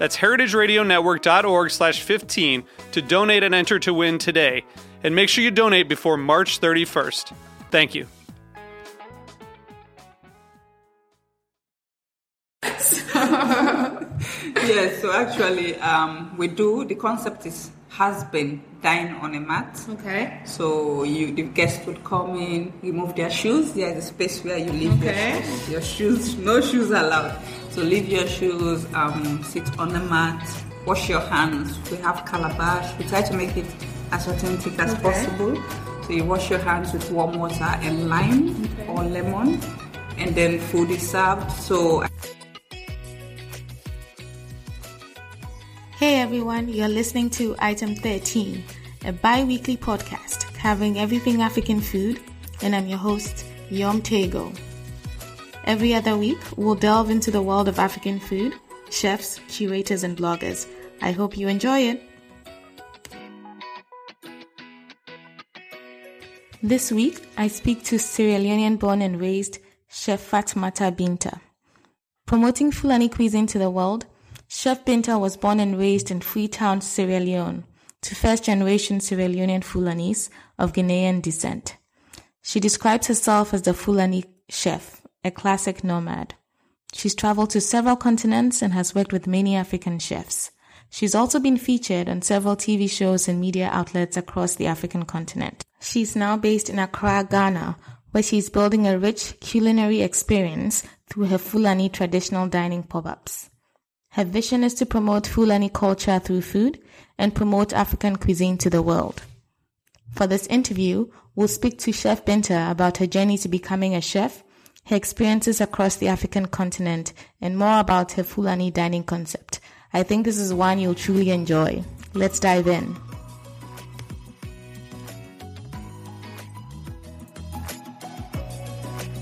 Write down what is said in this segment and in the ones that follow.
That's heritageradionetwork.org slash 15 to donate and enter to win today. And make sure you donate before March 31st. Thank you. yes, so actually, um, we do. The concept is husband been dine on a mat. Okay. So you, the guests would come in, remove their shoes. There is a space where you leave Okay. your shoes. Your shoes, no shoes allowed. So leave your shoes, um, sit on the mat, wash your hands. We have calabash. We try to make it as authentic as Okay. possible. So you wash your hands with warm water and lime or lemon, and then food is served. So Hey everyone, you're listening to Item 13, a bi weekly podcast covering everything African food, and I'm your host, Yom Tego. Every other week, we'll delve into the world of African food, chefs, curators, and bloggers. I hope you enjoy it. This week, I speak to Sierra Leonean born and raised Chef Fatmata Binta. Promoting Fulani cuisine to the world, Chef Binta was born and raised in Freetown, Sierra Leone, to first generation Sierra Leonean Fulanis of Guinean descent. She describes herself as the Fulani chef, a classic nomad. She's traveled to several continents and has worked with many African chefs. She's also been featured on several TV shows and media outlets across the African continent. She's now based in Accra, Ghana, where she's building a rich culinary experience through her Fulani traditional dining pop-ups. Her vision is to promote Fulani culture through food and promote African cuisine to the world. For this interview, we'll speak to Chef Binta about her journey to becoming a chef, her experiences across the African continent, and more about her Fulani dining concept. I think this is one you'll truly enjoy. Let's dive in.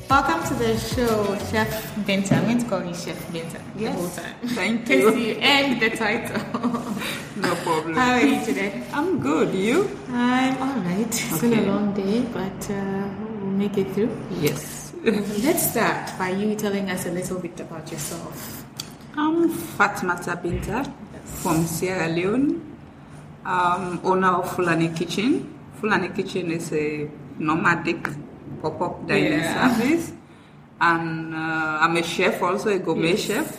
Welcome to the show, Chef Binta. I'm going to call you Chef Binta Yes. the whole time. Thank you. you earned the title. no problem. How are you today? I'm good. You? I'm all right. It's been a long day, but uh, we'll make it through. Yes. Let's start by you telling us a little bit about yourself. I'm Fatmata Binta from Sierra Leone, um, owner of Fulani Kitchen. Fulani Kitchen is a nomadic pop-up dining Yeah. service, and uh, I'm a chef, also a gourmet chef.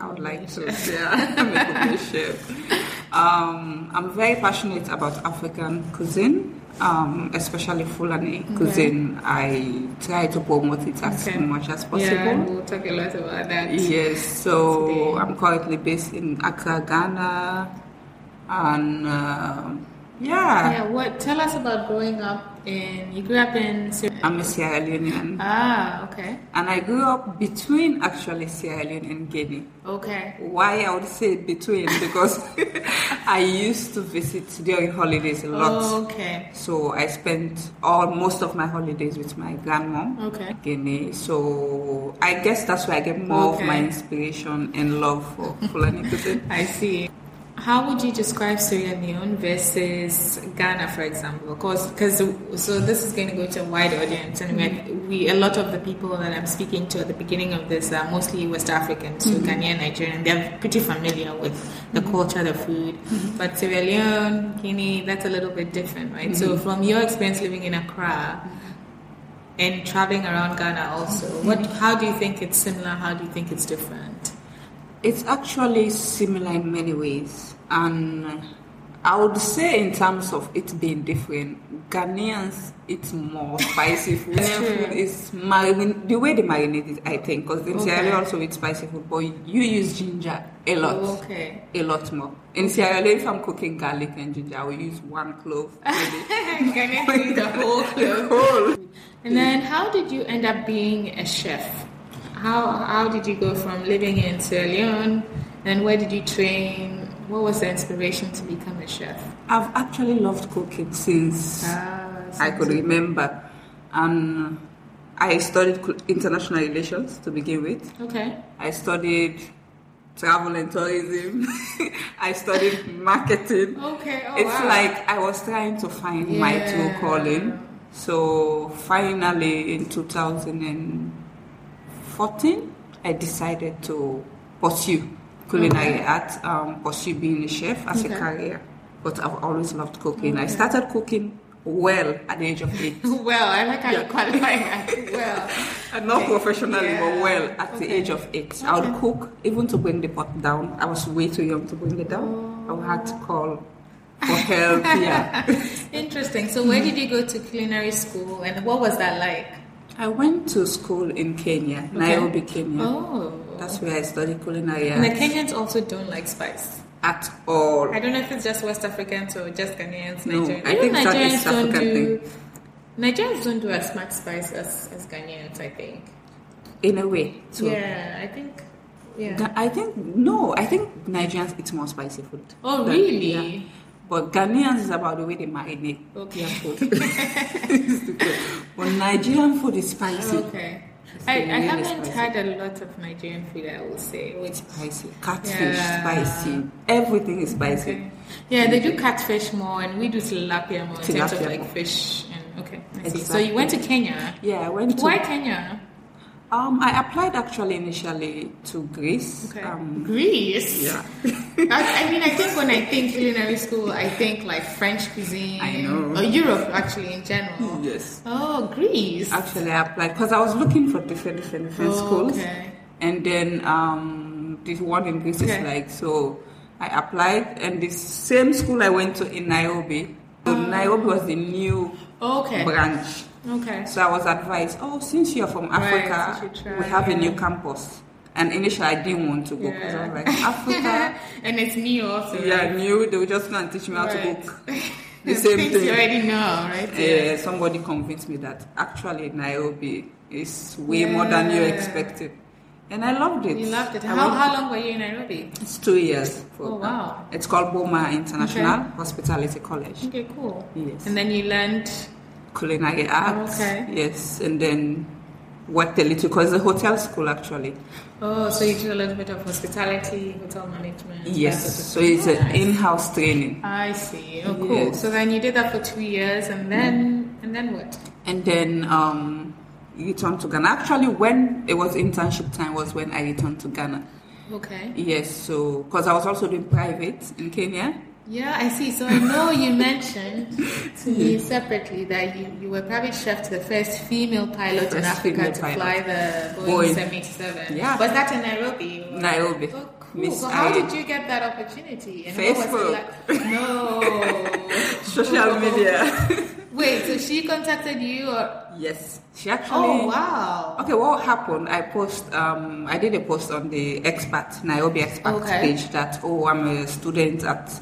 I would like to say I'm a gourmet chef. Um, I'm very passionate about African cuisine, um, especially Fulani cuisine. I try to promote it as Okay. much as possible. Yeah, we'll talk a lot about that. Yes, so Today. I'm currently based in Accra, Ghana, and uh, yeah, Yeah, what? Tell us about growing up in. You grew up in. Sierra- I'm a Sierra Leonean, Ah, okay, and I grew up between actually Sierra Leone and Guinea. okay. Why I would say between because I used to visit during holidays a lot. Okay. So I spent all most of my holidays with my grandmom. Okay. Guinea. So I guess that's where I get more of my inspiration and love for Fulani cuisine. I see. How would you describe Sierra Leone versus Ghana, for example? Because because so this is going to go to a wide audience, and we, we a lot of the people that I'm speaking to at the beginning of this are mostly West African, so mm-hmm. Ghanaian, Nigerian. They're pretty familiar with the mm-hmm. culture, the food. Mm-hmm. But Sierra Leone, Guinea, that's a little bit different, right? So from your experience living in Accra. And traveling around Ghana also, what? How do you think it's similar? How do you think it's different? It's actually similar in many ways, and I would say in terms of it being different, Ghanaians eat more spicy food. Food is marin- the way they marinate it, I think, because in Sierra Leone also eat spicy food, but you use ginger a lot, Oh, okay. a lot more. In Sierra Leone, if I'm cooking garlic and ginger, I will use one clove. maybe. The whole clove. And then, how did you end up being a chef? How how did you go from living in Sierra Leone, and where did you train? What was the inspiration to become a chef? I've actually loved cooking since Ah, I could remember. And I studied international relations to begin with. Okay. I studied travel and tourism. I studied marketing. Okay. Oh, it's wow. like I was trying to find my true calling. So finally, in 2014, I decided to pursue culinary art, um, pursue being a chef as Okay. a career. But I've always loved cooking. I started cooking well at the age of eight. well, I like how Yeah. you qualify that. Well. And not Okay. professionally, Yeah. but well at the age of eight. I would cook even to bring the pot down. I was way too young to bring it down. I would have to call for help. yeah. Interesting. So, where did you go to culinary school, and what was that like? I went to school in Kenya, Nairobi, Kenya. Oh. That's where I studied culinary And the. Kenyans also don't like spice. at all. I don't know if it's just West Africans or just Ghanaians. No, Nigerians. I think that Nigerians is don't African do. Nigerians don't do as much spice as, as Ghanaians. I think. In a way. So yeah, I think. Yeah. I think no. I think Nigerians eat more spicy food. oh, really? yeah. But Ghanaians is about the way they marinate Okay. their food. but Nigerian food is spicy. Okay. I, I haven't spicy. had a lot of Nigerian food. I will say. Oh, it's spicy. Catfish, Yeah. spicy. Everything is spicy. Okay. Yeah, they do catfish more, and we do tilapia more in terms of Tilapia like more. fish. And okay, I see. So you went to Kenya. Yeah, I went to. Why Kenya? Um, I applied actually initially to Greece. Okay. Um, Greece. yeah. I, I mean, I think when I think culinary school, I think like French cuisine. I know. Or Europe, actually, in general. yes. Oh, Greece. Actually, I applied because I was looking for different, different, different Oh, schools. okay. And then um, this one in Greece Okay. is like so. I applied, and the same school I went to in Nairobi. So Nairobi was the new Oh, Okay. branch. Okay. So I was advised, oh, since you're from Right, Africa, you we have a new campus. And initially, I didn't want to go because I was like, Africa. and it's new also. yeah, right? new. They were just going to teach me how to cook. The same Things thing. you already know, right? Uh, somebody convinced me that actually Nairobi is way more than you expected. And I loved it. You loved it. How, how long were you in Nairobi? It's two years. Oh, wow. It's called Boma International Okay. Hospitality College. Okay, cool. Yes. And then you learned. Culinary arts. Okay. Yes. And then worked a little because the hotel school actually. Oh, so you did a little bit of hospitality, hotel management. Yes. So it's an Nice. in-house training. I see. Oh, cool. Yes. So then you did that for two years, and then and then what? And then um, you returned to Ghana. Actually, when it was internship time was when I returned to Ghana. Okay. Yes. So because I was also doing private in Kenya. Yeah, I see. So I know you mentioned to me separately that you, you were private chef to the first female pilot in Africa to pilot. fly the Boeing, Boeing. 787. Yeah. Was that in Nairobi? or- Nairobi. Oh, cool. Miss so how I- did you get that opportunity? And Facebook. like? No. Social media. Wait, so she contacted you or? yes. She actually. Oh wow. Okay, what happened? I post. Um, I did a post on the expat Nairobi expat Okay. page that oh, I'm a student at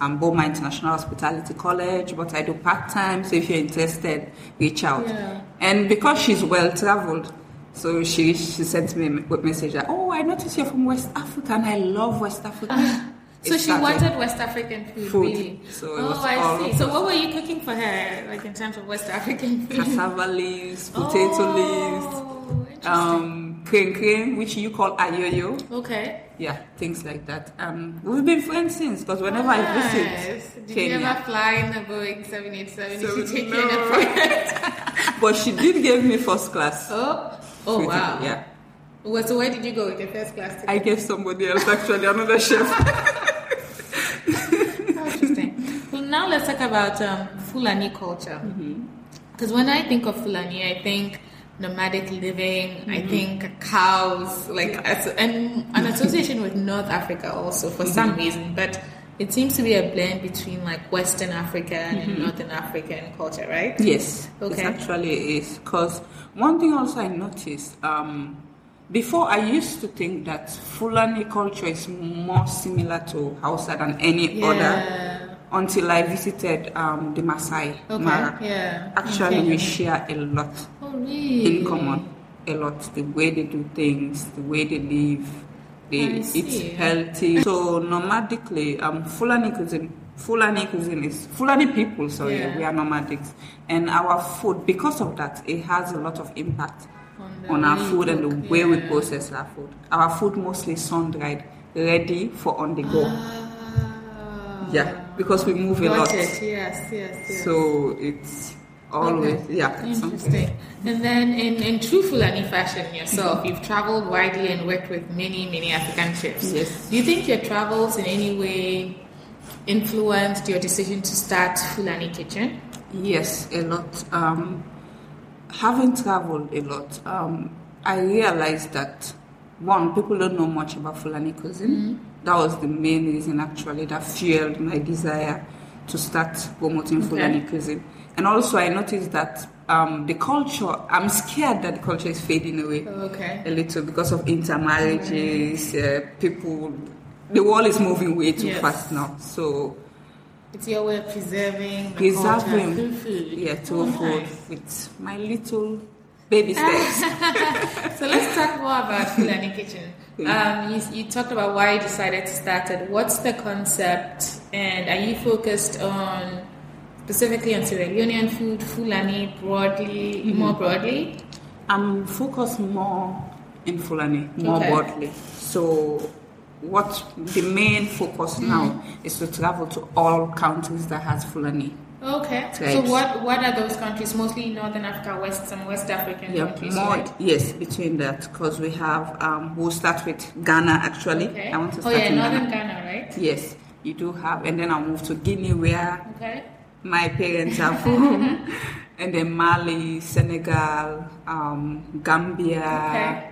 um, Boma International Hospitality College, but I do part time. So if you're interested, reach out. Yeah. And because she's well traveled, so she she sent me a message that oh, I noticed you're from West Africa, and I love West Africa. So she wanted West African food, Food. really. So it oh, was I all see. So what were you cooking for her, like in terms of West African food? cassava leaves, potato leaves. oh, interesting. um, crain crain, which you call ayoyo. okay. Yeah, things like that. Um, we've been friends since because whenever I Nice. visit Did Kenya, you ever fly in the Boeing 787? So, Did she take no. you in a private? but she did give me first class. Oh, oh wow. Yeah, Well, so where did you go with your first class ticket? I gave somebody else actually another chef. Interesting. Well, now let's talk about um, Fulani culture. Because when I think of Fulani, I think nomadic living. I think cows, like as, and an association with North Africa also for some reason. But it seems to be a blend between like Western African and Northern African culture, right? Yes, Okay. it actually is. Because one thing also I noticed, um, before I used to think that Fulani culture is more similar to Hausa than any Yeah. other until I visited um, the Maasai Okay. Mara. Yeah. Actually, Okay. we share a lot really? in common. A lot. The way they do things, the way they live, they eat healthy. So nomadically, um, Fulani cuisine. Fulani cuisine is Fulani people. Sorry, Yeah. we are nomadics, and our food because of that, it has a lot of impact On on our food and the cook, way we process our food. Our food mostly sun dried, ready for on the go. Ah. Yeah, because we move a lot. it. Yes, yes, yes. So it's always Okay. yeah. Interesting. And then in, in true Fulani fashion yourself, you've traveled widely and worked with many, many African chefs. Yes. Do you think your travels in any way influenced your decision to start Fulani Kitchen? Yes, a lot. Um, having traveled a lot, um, I realized that one, people don't know much about Fulani cuisine. That was the main reason, actually, that fueled my desire to start promoting Okay. Fulani cuisine. And also, I noticed that um, the culture, I'm scared that the culture is fading away Okay. a little because of intermarriages, uh, people, the world is moving way too Yes. fast now. So, It's your way of preserving the preserving culture food. yeah through Oh, food nice. with my little baby steps So let's talk more about Fulani Kitchen. Um, you, you talked about why you decided to start it. What's the concept, and are you focused on specifically on Sierra Leonean food, Fulani broadly, Mm-hmm. more broadly? i'm focused more in fulani more Okay. broadly so what the main focus now is to travel to all countries that has fulani Okay. So what what are those countries? Mostly Northern Africa, West some West African yeah countries, more right? yes between that because we have um we'll start with ghana actually Okay. i want to oh start yeah, in Northern ghana Ghana, right? yes you do have and then i'll move to guinea where Okay. My parents are from, and then Mali, Senegal, um, Gambia, Okay.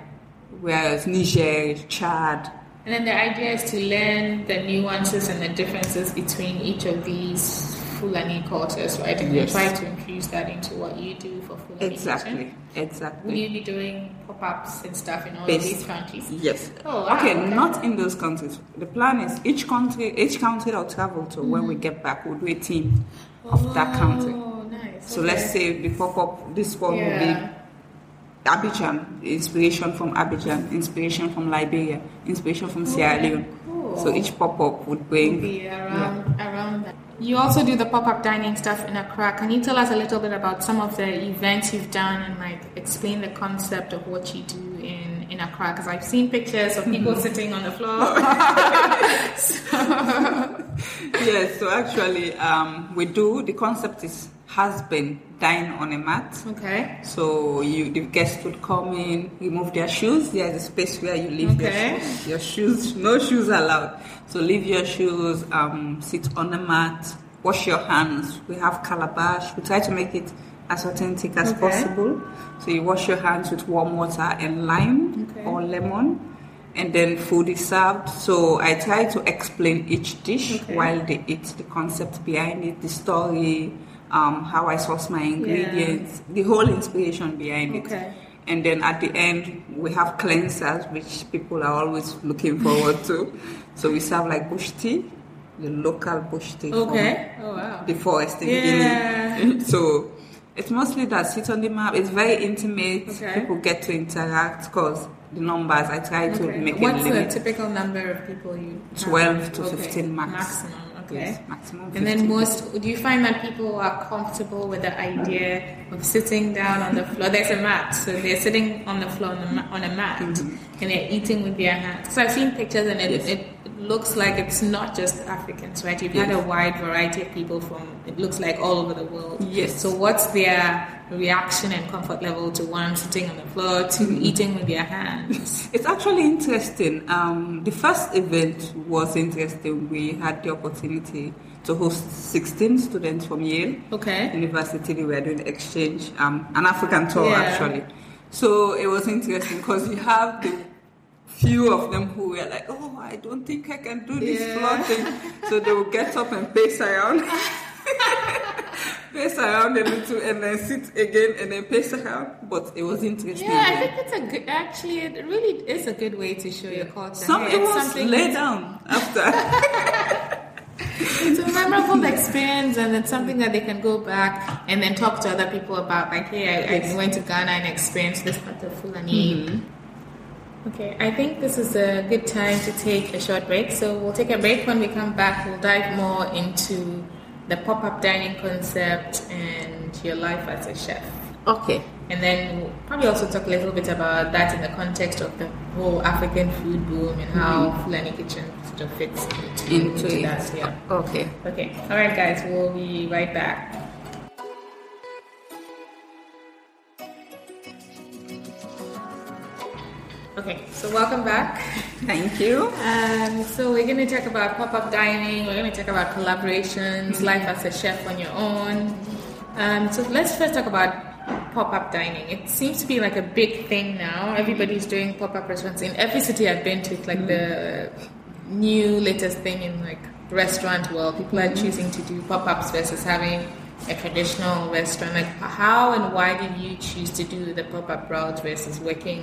whereas Niger, Chad. And then the idea is to learn the nuances and the differences between each of these Fulani cultures, right? And Yes. you try to infuse that into what you do Exactly, Kitchen. Will you be doing pop-ups and stuff in all these countries? Yes. Oh, wow, okay, okay. not in those countries. The plan is each country, each country I'll travel to. When we mm-hmm. get back, we'll do a team of that country. Oh, nice. So okay. let's say the pop up. This one Yeah. will be Abidjan, inspiration from Abidjan, inspiration from Liberia, inspiration from oh, Sierra Leone. cool. So each pop up would bring. be around around that. You also do the pop-up dining stuff in Accra. Can you tell us a little bit about some of the events you've done and like explain the concept of what you do in in Accra? Because I've seen pictures of people sitting on the floor. yes, so actually, um, we do. The concept is has been dine on a mat. okay. So you, the guests would come in, remove their shoes. There's a space where you leave Okay. your shoes. Your shoes, no shoes allowed. So leave your shoes, um, sit on the mat, wash your hands. We have calabash. We try to make it as authentic as Okay. possible. So you wash your hands with warm water and lime Okay. or lemon. And then food is served. So I try to explain each dish Okay. while they eat the concept behind it, the story, um, how I source my ingredients, the whole inspiration behind it. And then at the end, we have cleansers, which people are always looking forward to. So we serve like bush tea, the local bush tea Okay. Oh wow. the forest in Yeah. Guinea. so it's mostly that sit on the map. It's very intimate. Okay. People get to interact because the numbers I try to Okay. make What's it the typical number of people you? have? 12 to Okay. 15 max. Maximum. Okay. Maximum And then most, do you find that people are comfortable with the idea of sitting down on the floor? There's a mat, so they're sitting on the floor on, the on a mat, and they're eating with their hands. So I've seen pictures, and it, Mm-hmm. Yes. it looks like it's not just Africans, right? You've had a wide variety of people from, it looks like all over the world. Yes. So what's their reaction and comfort level to one sitting on the floor to Mm-hmm. eating with their hands? It's actually interesting. Um, the first event was interesting. We had the opportunity to host 16 students from Yale Okay. University. We were doing exchange, um, an African tour Yeah. actually. So it was interesting because you have the few of them who were like, "Oh, I don't think I can do this Yeah. floor thing," so they would get up and pace around, pace around a little, and then sit again, and then pace around. But it was interesting. Yeah, I think it's a good. Actually, it really is a good way to show your culture. Some Hey, it was something. lay down after. It's a memorable experience, and it's something that they can go back and then talk to other people about. Like, hey, I, I went to Ghana and experienced this part of Fulani. Mm-hmm. Okay, I think this is a good time to take a short break. So we'll take a break. When we come back, we'll dive more into the pop-up dining concept and your life as a chef. okay. And then we'll probably also talk a little bit about that in the context of the whole African food boom and how mm-hmm. Fulani Kitchen sort of fits into, Into into it. that. Yeah. Okay. Okay. All right, guys. We'll be right back. Okay. So welcome back. Thank you. Um, so we're going to talk about pop-up dining. We're going to talk about collaborations, life as a chef on your own. Um, so let's first talk about pop-up dining. It seems to be like a big thing now. Everybody's doing pop-up restaurants in every city I've been to. It's like the new latest thing in like restaurant world. People are choosing to do pop-ups versus having a traditional restaurant. Like how and why did you choose to do the pop-up route versus working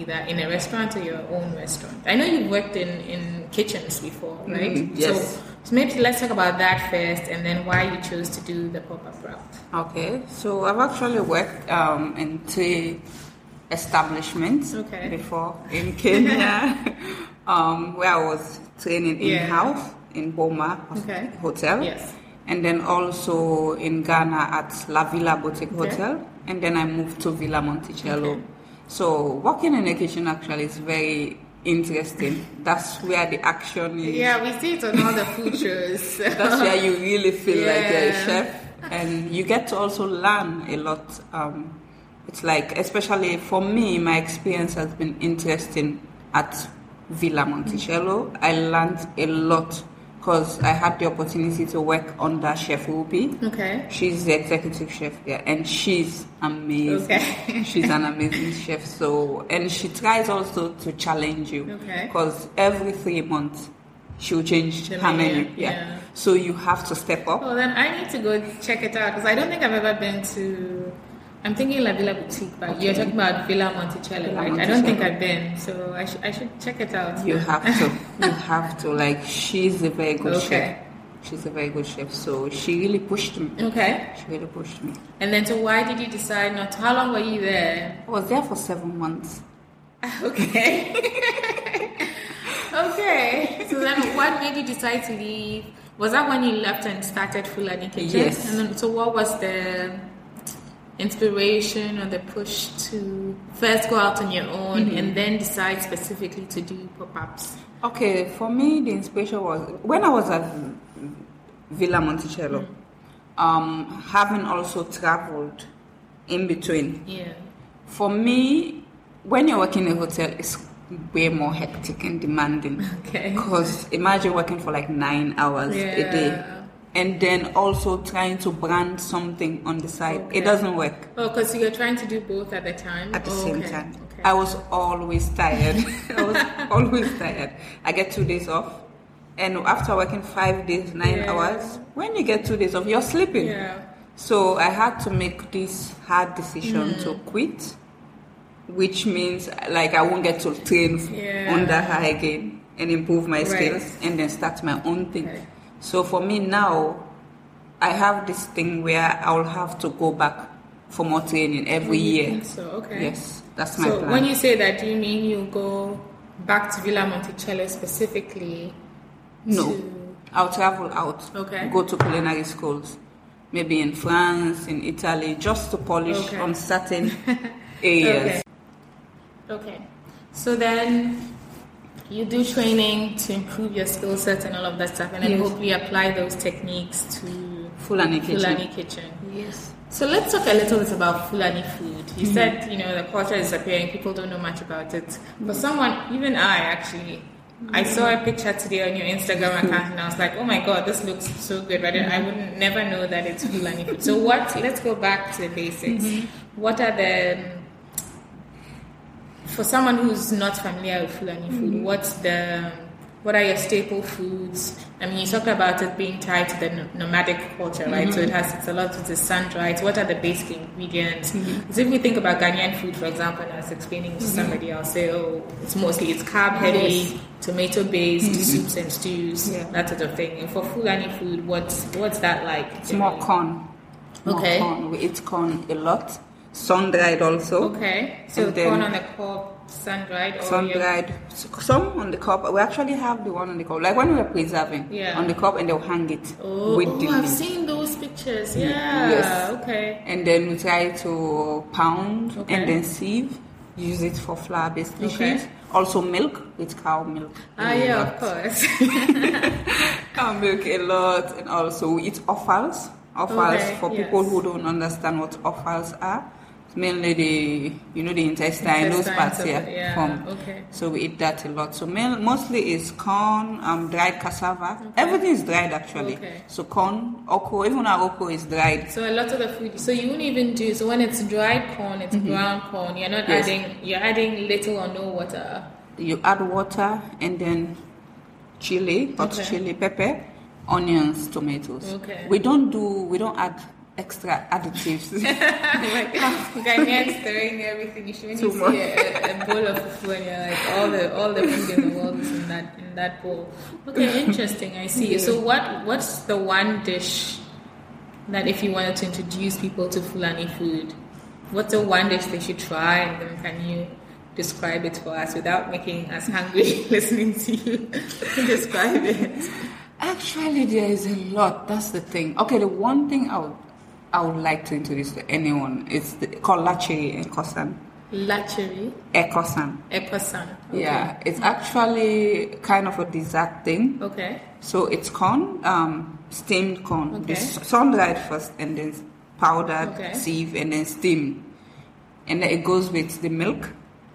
either in a restaurant or your own restaurant? I know you've worked in, in kitchens before, right? Mhm, yes. So, so maybe let's talk about that first and then why you chose to do the pop-up route. Okay, so I've actually worked um, in three establishments Okay. before in Kenya, um, where I was training in house in Boma Okay. Hotel. Yes. And then also in Ghana at La Villa Boutique Okay. Hotel. And then I moved to Villa Monticello. So working in a kitchen actually is very interesting. That's where the action is. Yeah, we see it on all the food shows. That's where you really feel like you're a chef, and you get to also learn a lot. Um, it's like, especially for me, my experience has been interesting at Villa Monticello. I learned a lot because I had the opportunity to work under Chef Ruby. okay. She's the executive chef there, and she's amazing. Okay. she's an amazing chef. So, and she tries also to challenge you. Okay. Because every three months, she'll change The her menu, menu. Yeah. yeah. So you have to step up. Well, then I need to go check it out because I don't think I've ever been to. I'm thinking La Villa Boutique, but you're talking about Villa Monticello, Villa right? I don't think I've been, so I, should I should check it out. You have to. you have to. Like she's a very good Okay. chef. She's a very good chef. So she really pushed me. Okay. She really pushed me. And then, so why did you decide not? How long were you there? I was there for seven months. Okay. okay. So then, what made you decide to leave? Was that when you left and started Fulani Kitchen? Yes. And then, so what was the inspiration or the push to first go out on your own Mm-hmm. and then decide specifically to do pop-ups? Okay, for me, the inspiration was when I was at Villa Monticello, um, having also traveled in between. Yeah. For me, when you're working in a hotel, it's way more hectic and demanding. Okay. Because imagine working for like nine hours a day. And then also trying to brand something on the side. Okay. It doesn't work Oh, because you're trying to do both at the time. at the Oh, same okay. time. Okay. I was always tired. I was always tired. I get two days off. And after working five days, nine Yeah. hours, when you get two days off, you're sleeping. yeah. So I had to make this hard decision Mm. to quit, which means like I won't get to train Yeah. under her again and improve my Right. skills and then start my own thing. So for me now, I have this thing where I'll have to go back for more training every oh, You year. so okay. Yes, that's my So plan. when you say that, do you mean you go back to Villa Monticello specifically? no, to- I'll travel out. Okay. Go to culinary schools, maybe in France, in Italy, just to polish Okay. on certain areas. Okay. Okay. So then you do training to improve your skill set and all of that stuff, and then Yes. hopefully apply those techniques to Fulani kitchen. Fulani kitchen. Yes. So let's talk a little bit about Fulani food. You Mm-hmm. said, you know, the culture is appearing; people don't know much about it. For someone, even I actually, I saw a picture today on your Instagram account and I was like, oh my god, this looks so good, but I would never know that it's Fulani food. So what, let's go back to the basics. Mm-hmm. What are the, for someone who's not familiar with Fulani food, Mm-hmm. what's the what are your staple foods? I mean, you talked about it being tied to the nomadic culture, right? So it has it's a lot to the sun dried. What are the basic ingredients? Mm-hmm. If we think about Ghanaian food, for example, and I was explaining to somebody, I'll say, oh, it's mostly it's carb heavy, Yes. tomato based soups and stews, Yeah. that sort of thing. And for Fulani food, what's what's that like? It's more corn. More Okay. corn. We eat corn a lot. Sun dried also. Okay, so And corn on the cob, sun dried, Sun you- dried. Some on the cup. We actually have the one on the cup. Like when we were preserving. Yeah. On the cup and they'll hang it Oh, with oh, I've leaf. seen those pictures. Yeah. Yes. Okay. And then we try to pound Okay. and then sieve. Use it for flour-based dishes. Okay. Also milk with cow milk. Ah, yeah, of course. cow milk a lot, and also we eat offals. Offals Okay, for people who don't understand what offals are. It's mainly the you know the intestine, those parts here yeah, from. okay. So we eat that a lot. So main, mostly is corn, um, dried cassava. Everything is dried actually. Okay. So corn, oko, even our oko is dried. so a lot of the food. So you won't even do. So when it's dried corn, it's ground corn. You're not Mm-hmm. Yes. adding. You're adding little or no water. You add water and then chili, hot Okay. chili, pepper, onions, tomatoes. Okay. We don't do. We don't add extra additives. like Ghanaians throwing everything. You should when you see a, a bowl of fufu and you're like all the all the food in the world is in that in that bowl. Okay, interesting. I see. So what what's the one dish that if you wanted to introduce people to Fulani food, what's the one dish they should try and then can you describe it for us without making us hungry listening to you describe it? Actually, there is a lot. That's the thing. Okay, the one thing I would, I would like to introduce to anyone is the, called lachiri ekosan. Lachery, Ekosan. epasan. Okay. Yeah, it's actually kind of a dessert thing. Okay. So it's corn, um, steamed corn. Okay. Sun dried first, and then powdered, Okay. sieve, and then steam. And then it goes with the milk,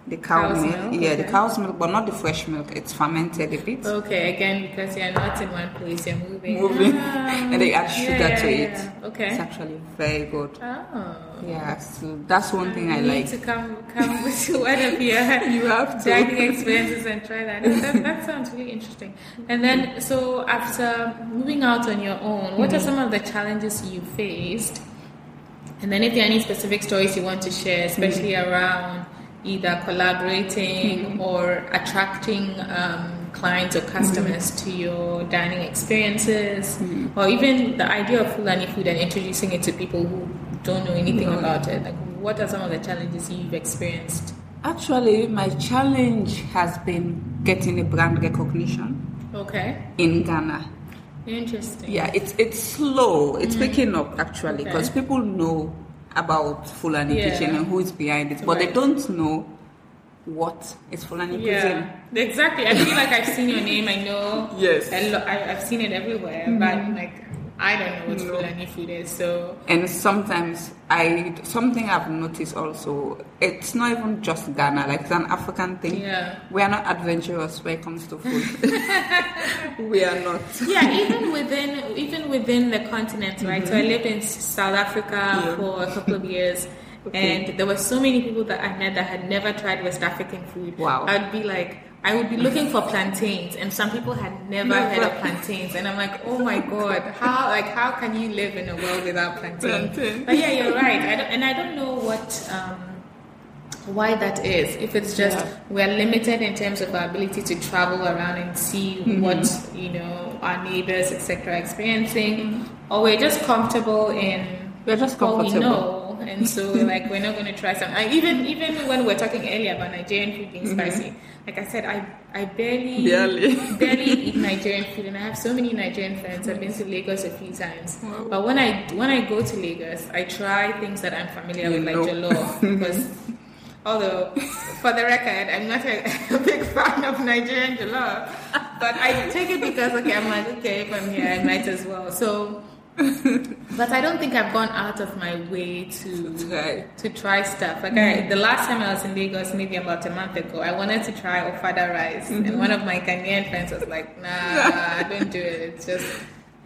the cow Cow's milk. milk, Yeah, the cow's milk, but not the fresh milk. It's fermented a bit. Okay, again, because you're not in one place, you're moving. Moving. Ah, and they add sugar yeah, to yeah, it. yeah. It's actually very good. Oh. Yeah, so that's one thing I You like. need to come come with one of your You have to. dining experiences and try that. that. That sounds really interesting. And then, so after moving out on your own, what are Mm-hmm. some of the challenges you faced? And then, if there are any specific stories you want to share, especially Mm-hmm. around either collaborating or attracting um, clients or customers Mm-hmm. to your dining experiences, or even the idea of Fulani food and introducing it to people who don't know anything about it. Like, what are some of the challenges you've experienced? Actually, my challenge has been getting a brand recognition Okay, in Ghana. interesting. Yeah, it's it's slow. It's picking up actually Okay. because people know about Fulani Yeah. Kitchen and who is behind it, but they don't know what is Fulani Yeah, cuisine. exactly. I feel like I've seen your name. I know. Yes. lo- I, I've seen it everywhere, mm-hmm. but like I don't know what No. Fulani food is. So And sometimes I something I've noticed also. It's not even just Ghana. Like it's an African thing. Yeah. We are not adventurous when it comes to food. we are not. yeah, even within even within the continent, right? So I mm-hmm. lived in South Africa Yeah. for a couple of years. Okay. And there were so many people that I met that had never tried West African food. Wow. I'd be like, I would be looking for plantains, and some people had never, heard Never. of plantains, and I'm like, oh my god, how like how can you live in a world without plantains? Plantain. But yeah, you're right, I don't, and I don't know what. Um, why that is if it's just Yeah. we're limited in terms of our ability to travel around and see Mm-hmm. what you know our neighbors etc are experiencing or we're just comfortable in We're just what we comfortable. know and so like we're not going to try something I, even even when we we're talking earlier about nigerian food being spicy like i said i i barely. Barely. barely eat nigerian food and i have so many nigerian friends i've been to lagos a few times Wow. but when i when i go to lagos i try things that i'm familiar You with like know. jollof because Although, for the record, I'm not a, a big fan of Nigerian jollof, but I take it because okay, I'm like okay, if I'm here, I might as well. So, but I don't think I've gone out of my way to Try. to try stuff. Like I, the last time I was in Lagos, maybe about a month ago, I wanted to try ofada rice, and one of my Ghanaian friends was like, "Nah, I don't do it. It's just."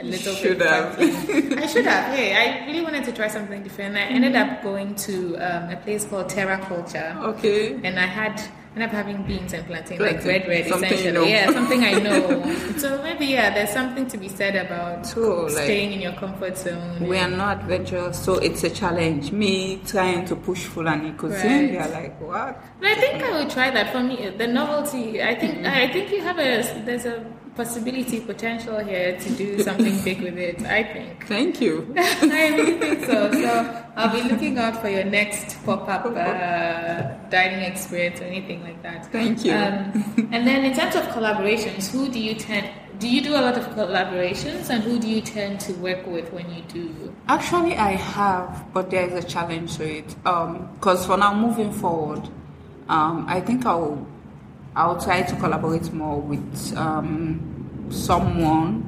A little Should bit have. I should have. Hey, I really wanted to try something different. I ended up going to um, a place called Terra Kulture, Okay. and I had end up having beans and plantain, like Plantain. red, red, Something you essentially. know. Yeah, something I know. so maybe yeah, there's something to be said about like- staying in your comfort zone. We are not adventurous, so it's a challenge. Me trying to push Fulani cuisine, Right. they're like, what? But I think I would try that. For me, the novelty. I think Mm-hmm. I think you have a there's a possibility, potential here to do something big with it. I think. Thank you. I really think so. So I'll be looking out for your next pop-up uh, dining experience or anything like that. Thank you. Um, and then in terms of collaborations, who do you tend? Do you do a lot of collaborations, and who do you tend to work with when you do? Actually, I have, but there is a challenge to it. Because for now, moving forward, um, I think I'll I'll try to collaborate more with um, someone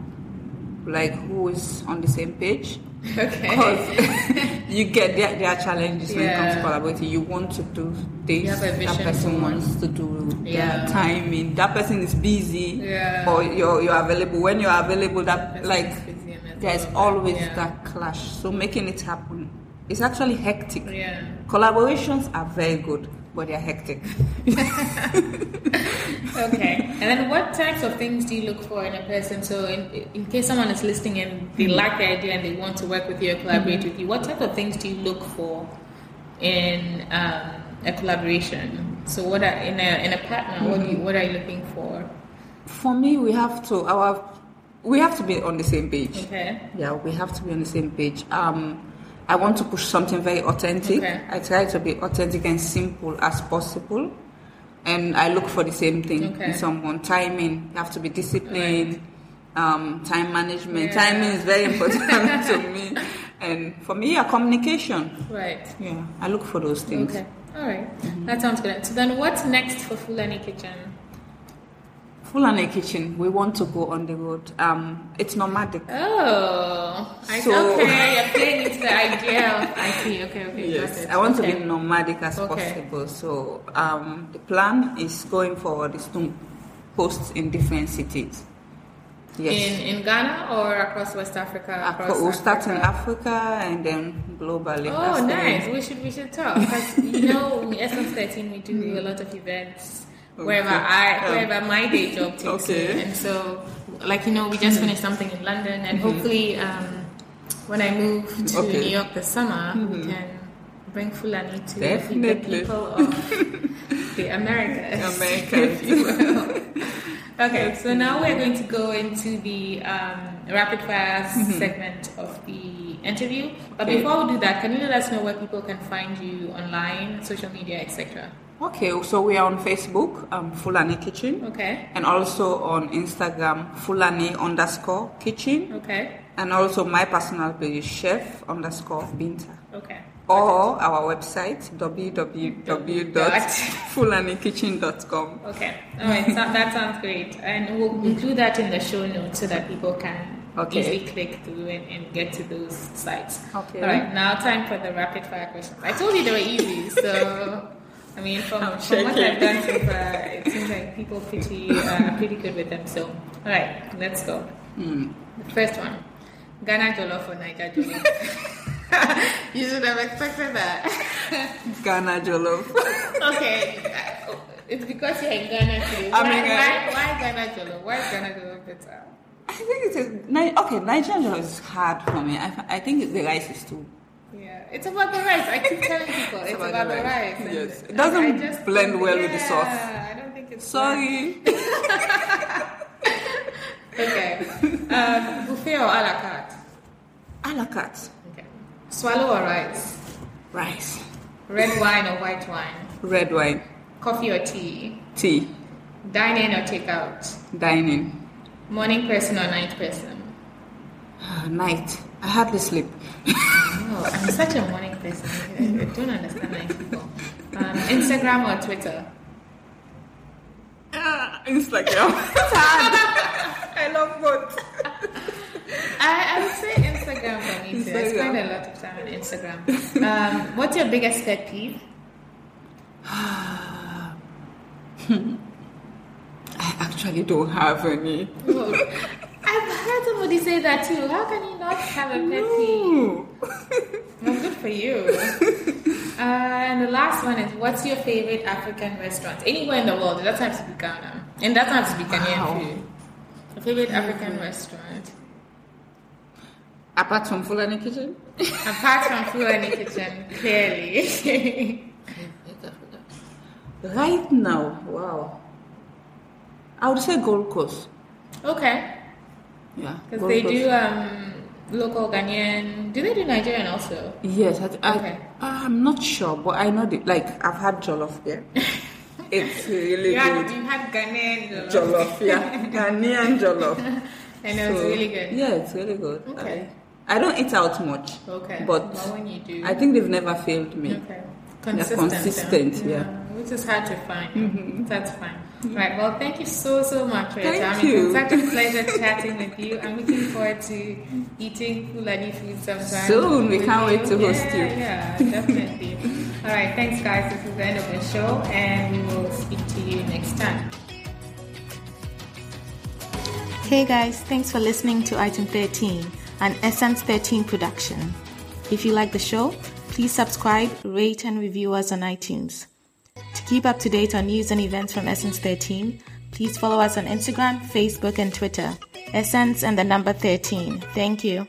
like who is on the same page. Okay. Because you get their, their challenges when it comes to Yeah. collaborating. You want to do this, You have a that person wants to do Yeah. their timing. That person is busy, Yeah. or you're you're available. When you're available, that Person like is busy and that's there's always Yeah. that clash. So making it happen is actually hectic. Yeah. Collaborations are very good, but they're hectic. Okay. And then what types of things do you look for in a person? So in, in case someone is listening and they like the idea and they want to work with you or collaborate with you, what type of things do you look for in um, a collaboration? So what are, in a in a partner, what do you, what are you looking for? For me, we have to our we have to be on the same page. Okay. Yeah, we have to be on the same page. Um, I want to push something very authentic. Okay. I try to be authentic and simple as possible. And I look for the same thing Okay. in someone. Timing, you have to be disciplined. Um, time management. Yeah. Timing is very important to me. And for me, yeah, communication. Right. Yeah, I look for those things. Okay. All right. That sounds good. So then what's next for Fulani Kitchen? Fulani Kitchen, we want to go on the road. Um, it's nomadic. Oh, I So- okay. You're playing into the idea. I see. Okay, okay. Yes. I want okay. to be nomadic as Okay. possible. So um, the plan is going forward is to post in different cities. Yes, In in Ghana or across West Africa? Acro- Across we'll start in Africa? Africa and then globally. Oh, That's nice. We should we should talk because you know in esSense 13 we do a lot of events wherever I Um, wherever my day job takes okay. me, and so like you know we just finished something in London, and hopefully um, when I move to Okay. New York this summer we can bring Fulani to the people of the Americas. Americans. if you will. Okay, so now we're going to go into the um, rapid fire segment of the interview. But Okay. before we do that, can you let us know where people can find you online, social media, etc.? Okay, so we are on Facebook, um, Fulani Kitchen, Okay, and also on Instagram, Fulani underscore Kitchen, okay, and also my personal page, Chef underscore Binta. okay. or our website www.fulanikitchen.com. Okay, all right, so that sounds great. And we'll include that in the show notes so that people can Okay. easily click through and, and get to those sites. Okay. All right, now time for the rapid fire questions. I told you they were easy, so I mean, from, I'm from what. I've done so far, it seems like people pretty uh, pretty good with them. So, all right, let's go. The first one, Ghana jollof or Naija jollof. you should have expected that. Ghana Jollof. okay, uh, it's because you're in Ghana today. Why, why, why Ghana jollof? Why is Ghana jollof better? I think it is. Okay, Nigerian Jollof is hard for me. I, I think the rice is too. Yeah, it's about the rice. I keep telling people it's, about about, the the rice. rice. Yes. It doesn't just blend don't- well with the sauce. I don't think it's Sorry. Okay. Um, buffet or a la carte? A la carte. Okay. Swallow or rice? Rice. Red wine or white wine? Red wine. Coffee or tea? Tea. Dine in or take out? Dining. Morning person or night person? Night. I hardly sleep. Oh, I'm such a morning person. I, I don't understand night people. Um, Instagram or Twitter? Ah, Instagram. it's hard. I love both. I, I would say Instagram for me too. I spend a lot of time on Instagram. Um, what's your biggest pet peeve? I actually don't have any. I've heard somebody say that too. How can you not have a pet peeve? Ooh. Well, good for you. Uh, and the last one is what's your favorite African restaurant? Anywhere in the world. It doesn't have to be Ghana. And it doesn't to be Ghanaian Wow. food. A favorite African restaurant. Apart from Fulani Kitchen? Apart from Fulani Kitchen, clearly. Right now, wow. I would say Gold Coast. okay. Yeah. Because they do um, local Ghanaian. Do they do Nigerian also? Yes, I, I, Okay. I'm not sure, but I know the, like I've had jollof there. it's really You had, good. you had Ghanaian jollof. Jollof, yeah, Ghanaian jollof. And it was So, really good. Yeah, it's really good. Okay. I, I don't eat out much. Okay. But Well, when you do. I think they've never failed me. Okay. They're Consistent. consistent, yeah. Which is hard to find. Mm-hmm. That's fine. Right. Well, thank you so, so much for your Thank time. you. It's such a pleasure chatting with you. I'm looking forward to eating Fulani food sometime. Soon. We can't wait to host yeah, you. Yeah, definitely. All right. Thanks, guys. This is the end of the show, and we will speak to you next time. Hey guys, thanks for listening to Item 13, an esSense 13 production. If you like the show, please subscribe, rate, and review us on iTunes. To keep up to date on news and events from esSense 13, please follow us on Instagram, Facebook, and Twitter. esSense and the number 13. Thank you.